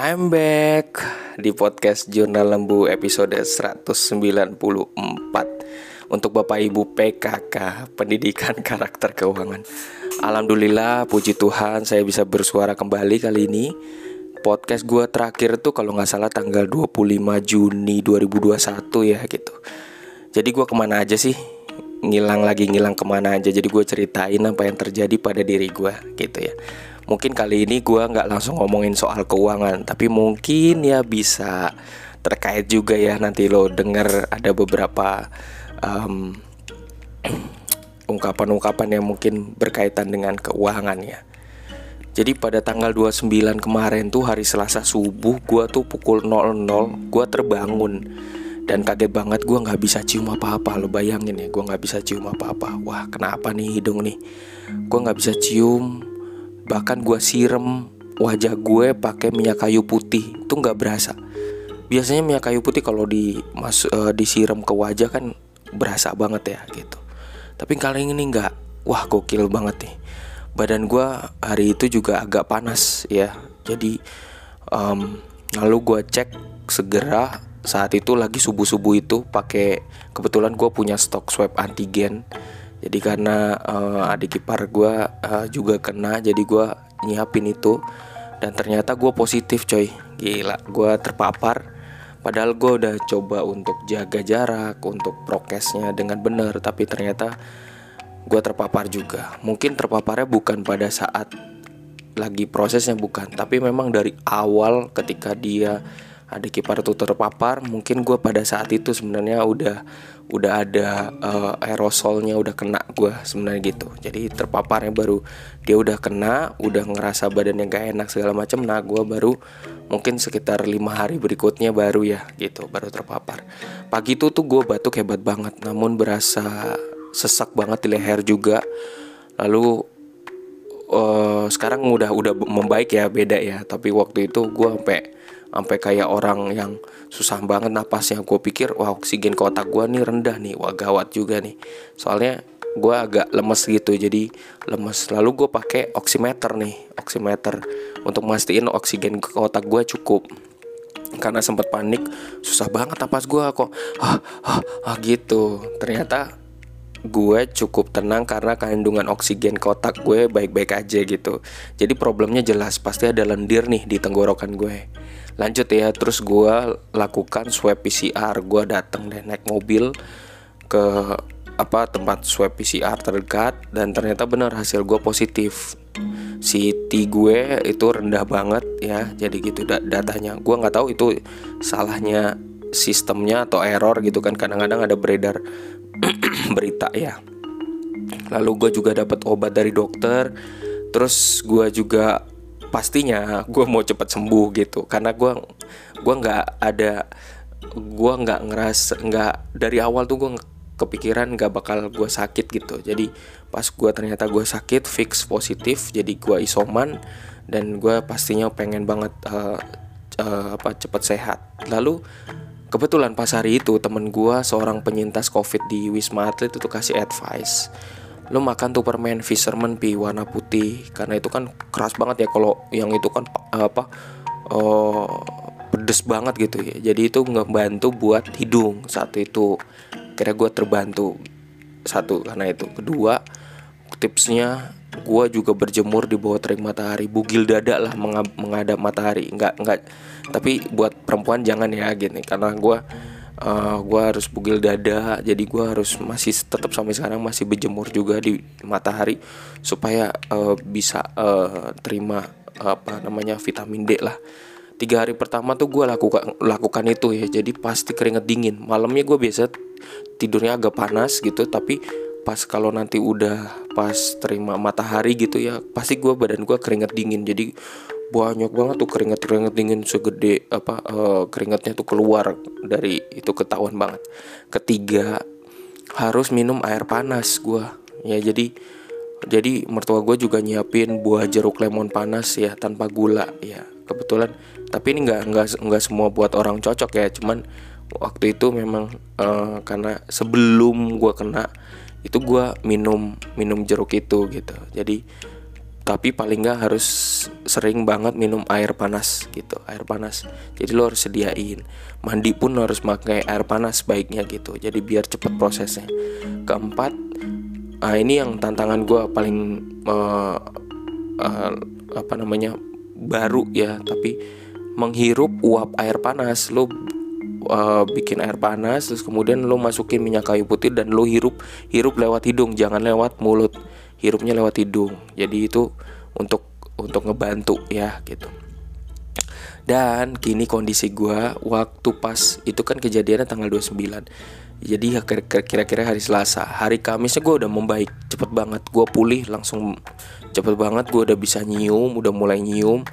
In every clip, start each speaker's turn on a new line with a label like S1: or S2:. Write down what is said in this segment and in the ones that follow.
S1: I'm back di podcast Jurnal Lembu episode 194 Untuk Bapak Ibu PKK, Pendidikan Karakter Keuangan. Alhamdulillah, puji Tuhan saya bisa bersuara kembali kali ini. Podcast gue terakhir tuh kalau nggak salah tanggal 25 Juni 2021 ya gitu. Jadi gue ke mana aja sih? Ngilang lagi ngilang ke mana aja. Jadi gue ceritain apa yang terjadi pada diri gue gitu ya mungkin kali ini gue nggak langsung ngomongin soal keuangan tapi mungkin ya bisa terkait juga ya. Nanti lo denger ada beberapa um, ungkapan-ungkapan yang mungkin berkaitan dengan keuangan ya. Jadi pada tanggal 29 kemarin tuh hari Selasa subuh gue tuh pukul 00 gue terbangun. Dan kaget banget gue nggak bisa cium apa-apa. Lo bayangin ya gue nggak bisa cium apa-apa. Wah kenapa nih hidung nih? Gue nggak bisa cium bahkan gue siram wajah gue pakai minyak kayu putih. Itu nggak berasa. Biasanya minyak kayu putih kalau di mas uh, disiram ke wajah kan berasa banget ya gitu. Tapi kali ini nggak. Wah gokil banget nih. Badan gue hari itu juga agak panas ya. Jadi um, lalu gue cek segera. Saat itu lagi subuh subuh itu pakai kebetulan gue punya stok swab antigen jadi karena uh, adik ipar gue uh, juga kena jadi gue nyiapin itu. Dan ternyata gue positif coy. Gila gue terpapar. Padahal gue udah coba untuk jaga jarak untuk prokesnya dengan benar tapi ternyata gue terpapar juga. Mungkin terpaparnya bukan pada saat lagi prosesnya bukan. Tapi memang dari awal ketika dia adik ipar itu terpapar. Mungkin gue pada saat itu sebenarnya udah udah ada uh, aerosolnya udah kena gue sebenarnya gitu. Jadi terpaparnya baru dia udah kena udah ngerasa badannya gak enak segala macam nah gue baru mungkin sekitar lima hari berikutnya baru ya gitu baru terpapar. Pagi itu tuh gue batuk hebat banget namun berasa sesak banget di leher juga. Lalu uh, sekarang udah udah membaik ya beda ya. Tapi waktu itu gue sampai sampai kayak orang yang susah banget napasnya. Gue pikir wah oksigen ke otak gue nih rendah nih wah gawat juga nih. Soalnya gue agak lemes gitu jadi lemes. Lalu gue pakai oximeter nih oximeter. Untuk mastiin oksigen ke otak gue cukup. Karena sempat panik susah banget napas gue kok. Ah, ah, ah gitu. Ternyata gue cukup tenang karena kandungan oksigen ke otak gue baik-baik aja gitu. Jadi problemnya jelas pasti ada lendir nih di tenggorokan gue. Lanjut ya terus gue lakukan swab PCR gue datang deh naik mobil ke apa tempat swab PCR terdekat dan ternyata benar hasil gue positif. CT gue itu rendah banget ya jadi gitu datanya. Gue nggak tahu itu salahnya sistemnya atau error gitu kan kadang-kadang ada beredar berita ya. Lalu gue juga dapat obat dari dokter. Terus gue juga pastinya gue mau cepet sembuh gitu. Karena gue gue nggak ada gue nggak ngeras nggak dari awal tuh gue kepikiran nggak bakal gue sakit gitu. Jadi pas gue ternyata gue sakit fix positif jadi gue isoman dan gue pastinya pengen banget uh, uh, apa cepet sehat. Lalu kebetulan pas hari itu temen gue seorang penyintas covid di wisma atlet itu kasih advice. Lo makan tuh permen fisherman pi warna putih karena itu kan keras banget ya kalau yang itu kan apa uh, pedes banget gitu ya. Jadi itu nggak bantu buat hidung satu itu. Kira gue terbantu satu karena itu. Kedua tipsnya gue juga berjemur di bawah terik matahari. Bugil dada lah menghadap matahari. Nggak nggak. Tapi buat perempuan jangan ya gini. Karena gue uh, gue harus bugil dada. Jadi gue harus masih tetap sampai sekarang masih berjemur juga di matahari supaya uh, bisa uh, terima apa namanya vitamin D lah. Tiga hari pertama tuh gue lakukan lakukan itu ya. Jadi pasti keringet dingin. Malamnya gue biasa tidurnya agak panas gitu tapi pas kalau nanti udah pas terima matahari gitu ya pasti gue badan gue keringet dingin. Jadi banyak banget tuh keringat-keringat dingin segede apa uh, keringatnya tuh keluar dari itu ketahuan banget. Ketiga harus minum air panas gue ya jadi jadi mertua gue juga nyiapin buah jeruk lemon panas ya tanpa gula ya kebetulan. Tapi ini nggak nggak nggak semua buat orang cocok ya cuman waktu itu memang uh, karena sebelum gue kena itu gue minum minum jeruk itu gitu. Jadi tapi paling nggak harus sering banget minum air panas gitu. Air panas. Jadi lo harus sediain. Mandi pun lo harus pakai air panas baiknya gitu. Jadi biar cepet prosesnya. Keempat uh, ini yang tantangan gue paling uh, uh, apa namanya baru ya. Tapi menghirup uap air panas lo uh, bikin air panas terus kemudian lo masukin minyak kayu putih dan lo hirup hirup lewat hidung jangan lewat mulut. Hirupnya lewat hidung. Jadi itu untuk untuk ngebantu ya gitu. Dan kini kondisi gue waktu pas itu kan kejadiannya tanggal 29 jadi ya kira-kira hari Selasa. Hari Kamisnya gue udah membaik cepet banget. Gue pulih langsung cepet banget. Gue udah bisa nyium udah mulai nyium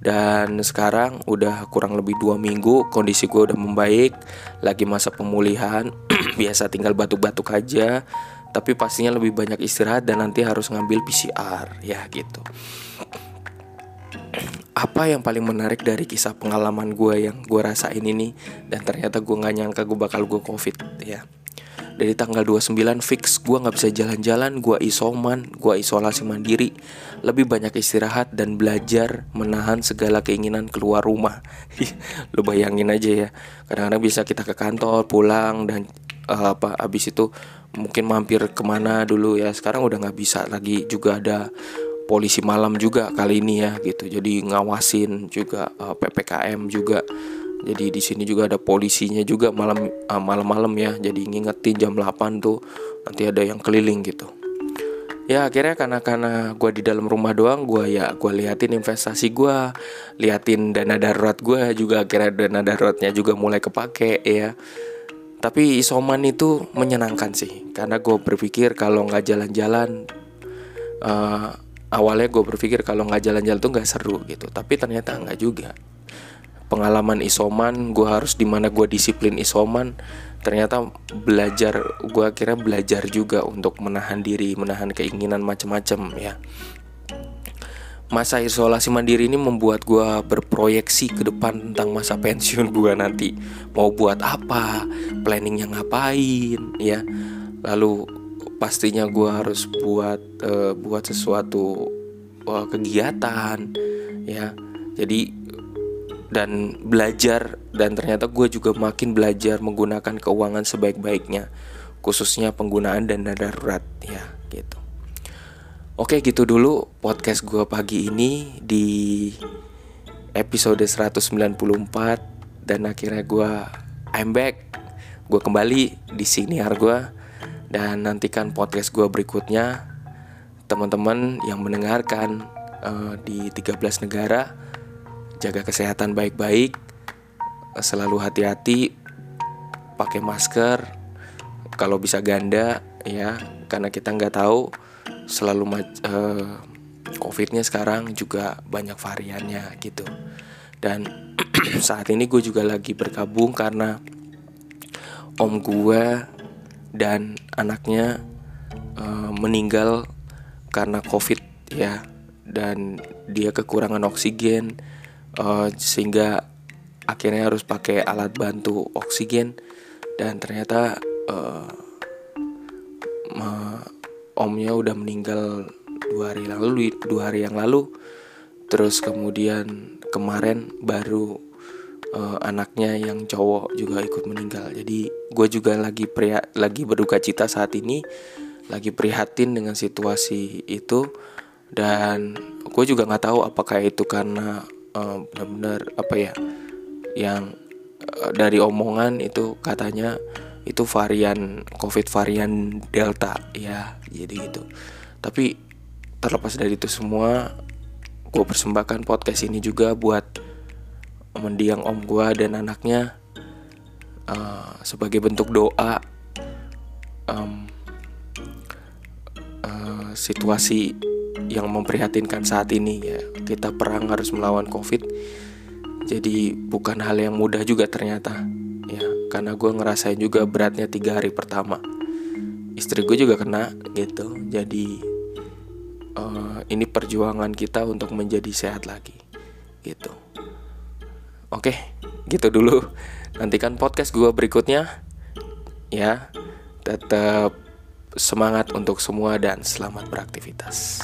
S1: dan sekarang udah kurang lebih dua minggu kondisi gue udah membaik lagi masa pemulihan biasa tinggal batuk-batuk aja tapi pastinya lebih banyak istirahat dan nanti harus ngambil PCR ya gitu. Apa yang paling menarik dari kisah pengalaman gue yang gue rasain ini dan ternyata gue nggak nyangka gue bakal gue covid ya dari tanggal 29 fix. Gue nggak bisa jalan-jalan. Gue isoman. Gue isolasi mandiri. Lebih banyak istirahat dan belajar menahan segala keinginan keluar rumah. Lo bayangin aja ya. Kadang-kadang bisa kita ke kantor pulang dan uh, apa abis itu mungkin mampir ke mana dulu ya. Sekarang udah nggak bisa lagi. Juga ada polisi malam juga kali ini ya gitu. Jadi ngawasin juga uh, eh, ppkm juga jadi di sini juga ada polisinya juga malam uh, malam-malam ya. Jadi ngingetin jam 8 tuh nanti ada yang keliling gitu. Ya akhirnya karena karena gue di dalam rumah doang gue ya gue liatin investasi gue liatin dana darurat gue juga akhirnya dana daruratnya juga mulai kepake ya. Tapi isoman itu menyenangkan sih karena gue berpikir kalau nggak jalan-jalan uh, awalnya gue berpikir kalau nggak jalan-jalan tuh nggak seru gitu. Tapi ternyata nggak juga pengalaman isoman gue harus di mana gue disiplin isoman. Ternyata belajar gue akhirnya belajar juga untuk menahan diri menahan keinginan macam-macam ya. Masa isolasi mandiri ini membuat gue berproyeksi ke depan tentang masa pensiun gue nanti. Mau buat apa planningnya ngapain ya. Lalu pastinya gue harus buat uh, buat sesuatu uh, kegiatan ya. Jadi dan belajar dan ternyata gue juga makin belajar menggunakan keuangan sebaik-baiknya khususnya penggunaan dana darurat ya gitu. Oke gitu dulu podcast gue pagi ini di episode 194 dan akhirnya gue I'm back. Gue kembali di sini gue dan nantikan podcast gue berikutnya. Teman-teman yang mendengarkan uh, di 13 negara jaga kesehatan baik-baik selalu hati-hati pakai masker kalau bisa ganda ya karena kita nggak tahu selalu uh, covidnya sekarang juga banyak variannya gitu. Dan saat ini gue juga lagi bergabung karena om gue dan anaknya uh, meninggal karena covid ya. Dan dia kekurangan oksigen uh, sehingga akhirnya harus pakai alat bantu oksigen. Dan ternyata uh, omnya udah meninggal dua hari lalu dua hari yang lalu. Terus kemudian kemarin baru uh, anaknya yang cowok juga ikut meninggal. Jadi gue juga lagi pria lagi berduka cita saat ini lagi prihatin dengan situasi itu. Dan gue juga nggak tahu apakah itu karena uh, benar-benar apa ya yang uh, dari omongan itu katanya itu varian covid varian delta. Ya jadi itu tapi terlepas dari itu semua gue persembahkan podcast ini juga buat mendiang om gue dan anaknya uh, sebagai bentuk doa um, uh, situasi yang memprihatinkan saat ini ya kita perang harus melawan covid jadi bukan hal yang mudah juga ternyata ya karena gue ngerasain juga beratnya tiga hari pertama istri gue juga kena gitu jadi uh, ini perjuangan kita untuk menjadi sehat lagi gitu Oke, gitu dulu. Nantikan podcast gue berikutnya. Ya, tetap semangat untuk semua dan selamat beraktivitas.